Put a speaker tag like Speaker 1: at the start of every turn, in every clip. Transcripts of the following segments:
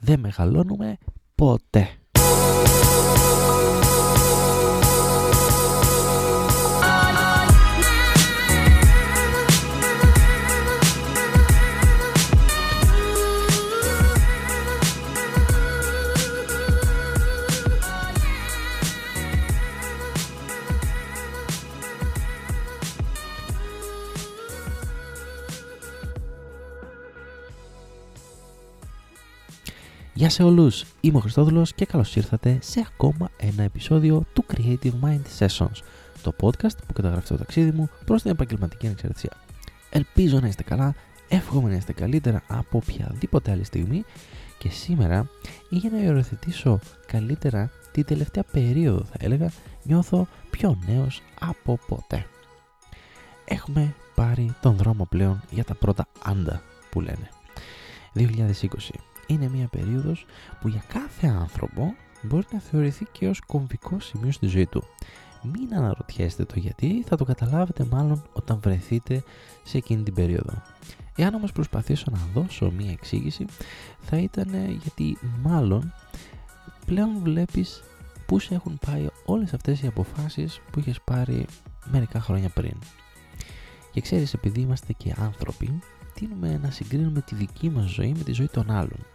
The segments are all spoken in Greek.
Speaker 1: δεν μεγαλώνουμε ποτέ. Γεια σε όλους, είμαι ο Χριστόδουλος και καλώς ήρθατε σε ακόμα ένα επεισόδιο του Creative Mind Sessions, το podcast που καταγράφει το ταξίδι μου προς την επαγγελματική ανεξαρτησία. Ελπίζω να είστε καλά, εύχομαι να είστε καλύτερα από οποιαδήποτε άλλη στιγμή και σήμερα για να υιοθετήσω καλύτερα την τελευταία περίοδο θα έλεγα νιώθω πιο νέος από ποτέ. Έχουμε πάρει τον δρόμο πλέον για τα πρώτα άντα που λένε. 2020 είναι μια περίοδος που για κάθε άνθρωπο μπορεί να θεωρηθεί και ως κομβικό σημείο στη ζωή του. Μην αναρωτιέστε το γιατί, θα το καταλάβετε μάλλον όταν βρεθείτε σε εκείνη την περίοδο. Εάν όμως προσπαθήσω να δώσω μία εξήγηση, θα ήταν γιατί μάλλον πλέον βλέπεις πού σε έχουν πάει όλες αυτές οι αποφάσεις που είχες πάρει μερικά χρόνια πριν. Και ξέρεις, επειδή είμαστε και άνθρωποι, τείνουμε να συγκρίνουμε τη δική μας ζωή με τη ζωή των άλλων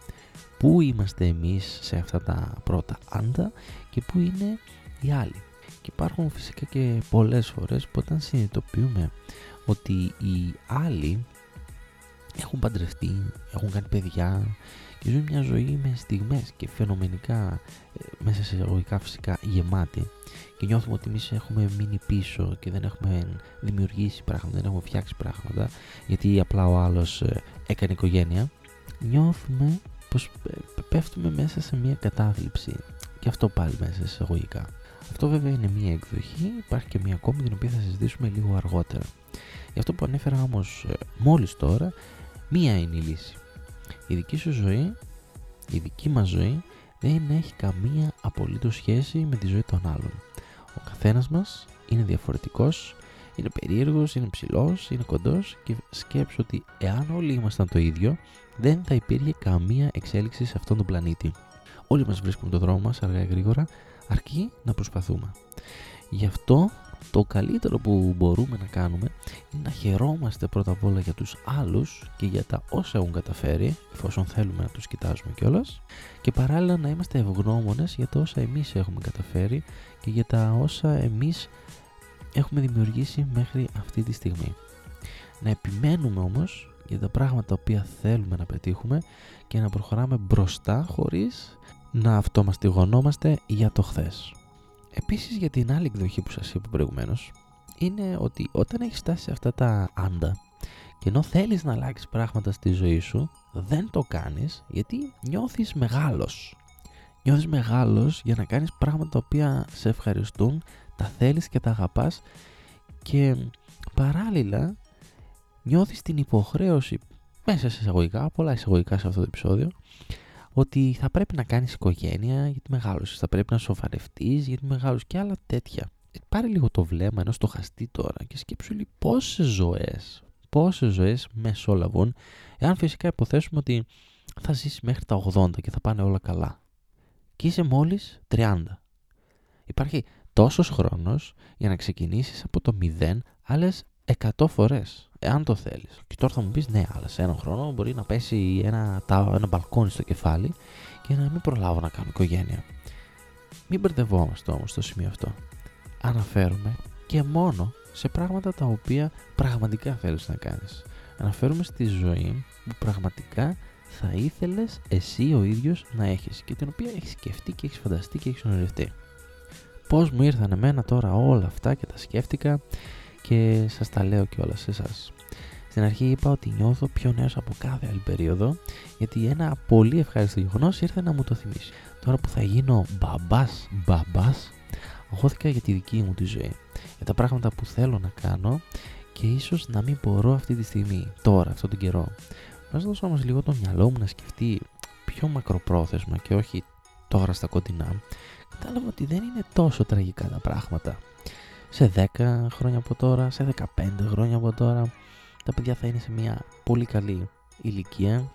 Speaker 1: πού είμαστε εμείς σε αυτά τα πρώτα άντα και πού είναι οι άλλοι. Και υπάρχουν φυσικά και πολλές φορές που όταν συνειδητοποιούμε ότι οι άλλοι έχουν παντρευτεί, έχουν κάνει παιδιά και ζουν μια ζωή με στιγμές και φαινομενικά ε, μέσα σε εγωικά φυσικά γεμάτη και νιώθουμε ότι εμείς έχουμε μείνει πίσω και δεν έχουμε δημιουργήσει πράγματα, δεν έχουμε φτιάξει πράγματα γιατί απλά ο άλλος ε, έκανε οικογένεια νιώθουμε πως πέφτουμε μέσα σε μια κατάθλιψη και αυτό πάλι μέσα σε εισαγωγικά. Αυτό βέβαια είναι μια εκδοχή, υπάρχει και μια ακόμη την οποία θα συζητήσουμε λίγο αργότερα. Για αυτό που ανέφερα όμως ε, μόλις τώρα, μία είναι η λύση. Η δική σου ζωή, η δική μας ζωή δεν έχει καμία απολύτως σχέση με τη ζωή των άλλων. Ο καθένας μας είναι διαφορετικός, είναι περίεργος, είναι ψηλός, είναι κοντός και σκέψου ότι εάν όλοι ήμασταν το ίδιο, δεν θα υπήρχε καμία εξέλιξη σε αυτόν τον πλανήτη. Όλοι μας βρίσκουμε το δρόμο μας αργά ή γρήγορα, αρκεί να προσπαθούμε. Γι' αυτό το καλύτερο που μπορούμε να κάνουμε είναι να χαιρόμαστε πρώτα απ' όλα για τους άλλους και για τα όσα έχουν καταφέρει, εφόσον θέλουμε να τους κοιτάζουμε κιόλας, και παράλληλα να είμαστε ευγνώμονες για τα όσα εμείς έχουμε καταφέρει και για τα όσα εμείς έχουμε δημιουργήσει μέχρι αυτή τη στιγμή. Να επιμένουμε όμως για τα πράγματα τα οποία θέλουμε να πετύχουμε και να προχωράμε μπροστά χωρίς να αυτομαστιγωνόμαστε για το χθες. Επίσης για την άλλη εκδοχή που σας είπα προηγουμένως είναι ότι όταν έχεις φτάσει σε αυτά τα άντα και ενώ θέλεις να αλλάξεις πράγματα στη ζωή σου δεν το κάνεις γιατί νιώθεις μεγάλος. Νιώθεις μεγάλος για να κάνεις πράγματα τα οποία σε ευχαριστούν, τα θέλεις και τα αγαπάς και παράλληλα νιώθεις την υποχρέωση μέσα σε εισαγωγικά, πολλά εισαγωγικά σε αυτό το επεισόδιο, ότι θα πρέπει να κάνεις οικογένεια γιατί μεγάλωσες, θα πρέπει να σοφαρευτείς γιατί μεγάλωσες και άλλα τέτοια. Ε, πάρε λίγο το βλέμμα ενός στοχαστή τώρα και σκέψου λίγο πόσες ζωές, πόσες ζωές μεσόλαβουν, εάν φυσικά υποθέσουμε ότι θα ζήσεις μέχρι τα 80 και θα πάνε όλα καλά. Και είσαι μόλις 30. Υπάρχει τόσος χρόνος για να ξεκινήσεις από το 0 άλλες 100 φορές, εάν το θέλεις. Και τώρα θα μου πεις, ναι, αλλά σε έναν χρόνο μπορεί να πέσει ένα, ένα μπαλκόνι στο κεφάλι και να μην προλάβω να κάνω οικογένεια. Μην μπερδευόμαστε όμως στο σημείο αυτό. Αναφέρουμε και μόνο σε πράγματα τα οποία πραγματικά θέλεις να κάνεις. Αναφέρουμε στη ζωή που πραγματικά θα ήθελες εσύ ο ίδιος να έχεις και την οποία έχεις σκεφτεί και έχεις φανταστεί και έχεις ονειρευτεί. Πώς μου ήρθαν εμένα τώρα όλα αυτά και τα σκέφτηκα και σας τα λέω κιόλας σε εσάς. Στην αρχή είπα ότι νιώθω πιο νέος από κάθε άλλη περίοδο γιατί ένα πολύ ευχάριστο γεγονός ήρθε να μου το θυμίσει. Τώρα που θα γίνω μπαμπάς μπαμπάς αγχώθηκα για τη δική μου τη ζωή. Για τα πράγματα που θέλω να κάνω και ίσως να μην μπορώ αυτή τη στιγμή, τώρα, αυτόν τον καιρό. Να δώσω όμως λίγο το μυαλό μου να σκεφτεί πιο μακροπρόθεσμα και όχι τώρα στα κοντινά, κατάλαβα ότι δεν είναι τόσο τραγικά τα πράγματα σε 10 χρόνια από τώρα, σε 15 χρόνια από τώρα, τα παιδιά θα είναι σε μια πολύ καλή ηλικία,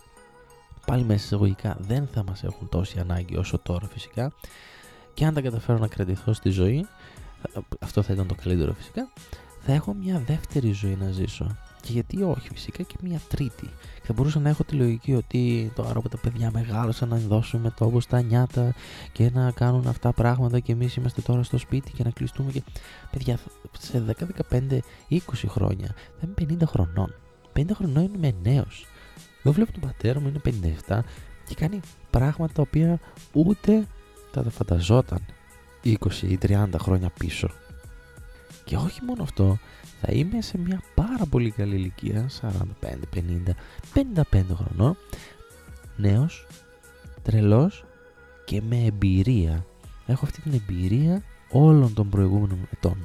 Speaker 1: πάλι μέσα εισαγωγικά δεν θα μας έχουν τόση ανάγκη όσο τώρα φυσικά. Και αν τα καταφέρω να κρατηθώ στη ζωή αυτό θα ήταν το καλύτερο φυσικά θα έχω μια δεύτερη ζωή να ζήσω και γιατί όχι, φυσικά και μια τρίτη. Θα μπορούσα να έχω τη λογική ότι τώρα που τα παιδιά μεγάλωσαν να δώσουμε τόπο στα νιάτα και να κάνουν αυτά πράγματα και εμείς είμαστε τώρα στο σπίτι και να κλειστούμε. Και... Παιδιά, σε 10, 15, 20 χρόνια θα είμαι 50 χρονών. 50 χρονών είμαι νέος. Εγώ βλέπω τον πατέρα μου είναι 57 και κάνει πράγματα τα οποία ούτε θα τα φανταζόταν 20 ή 30 χρόνια πίσω. Και όχι μόνο αυτό, θα είμαι σε μια πάρα πολύ καλή ηλικία, 45, 50, 55 χρονών, νέος, τρελός και με εμπειρία. Έχω αυτή την εμπειρία όλων των προηγούμενων ετών.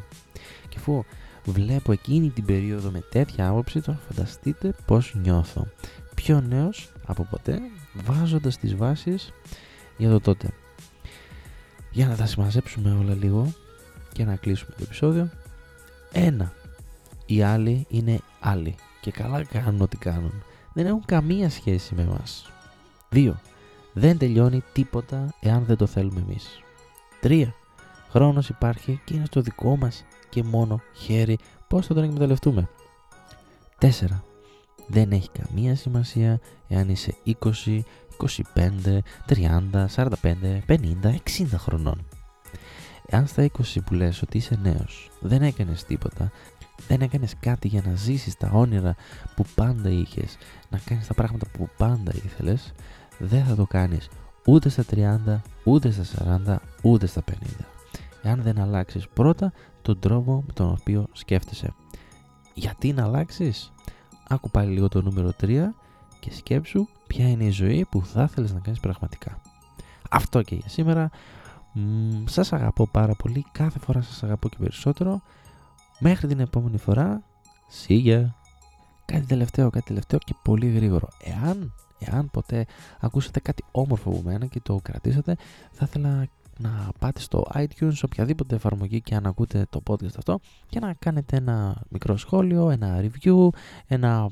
Speaker 1: Και αφού βλέπω εκείνη την περίοδο με τέτοια άποψη, τώρα φανταστείτε πώς νιώθω. Πιο νέος από ποτέ, βάζοντας τις βάσεις για το τότε. Για να τα συμμαζέψουμε όλα λίγο και να κλείσουμε το επεισόδιο. Ένα οι άλλοι είναι άλλοι και καλά κάνουν ό,τι κάνουν. Δεν έχουν καμία σχέση με μας. 2. Δεν τελειώνει τίποτα εάν δεν το θέλουμε εμείς. 3. Χρόνος υπάρχει και είναι στο δικό μας και μόνο χέρι πώς θα τον εκμεταλλευτούμε; 4. Δεν έχει καμία σημασία εάν είσαι 20, 25, 30, 45, 50, 60 χρονών. Εάν στα 20 που λες ότι είσαι νέος, δεν έκανες τίποτα, δεν έκανες κάτι για να ζήσεις τα όνειρα που πάντα είχες, να κάνεις τα πράγματα που πάντα ήθελες, δεν θα το κάνεις ούτε στα 30, ούτε στα 40, ούτε στα 50. Εάν δεν αλλάξεις πρώτα τον τρόπο με τον οποίο σκέφτεσαι. Γιατί να αλλάξεις; Άκου πάλι λίγο το νούμερο 3 και σκέψου ποια είναι η ζωή που θα ήθελες να κάνεις πραγματικά. Αυτό και για σήμερα. Μ, σας αγαπώ πάρα πολύ. Κάθε φορά σας αγαπώ και περισσότερο. Μέχρι την επόμενη φορά, σίγια. Κάτι τελευταίο, κάτι τελευταίο και πολύ γρήγορο. Εάν, εάν ποτέ ακούσατε κάτι όμορφο από μένα και το κρατήσατε, θα ήθελα να πάτε στο iTunes, οποιαδήποτε εφαρμογή και αν ακούτε το podcast αυτό και να κάνετε ένα μικρό σχόλιο, ένα review, ένα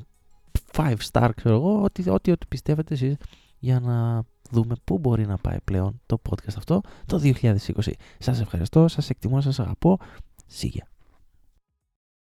Speaker 1: 5 star ξέρω εγώ, ό,τι, ό,τι, ό,τι πιστεύετε εσείς για να δούμε πού μπορεί να πάει πλέον το podcast αυτό το 2020. Σας ευχαριστώ, σας εκτιμώ, σας αγαπώ. Σίγια.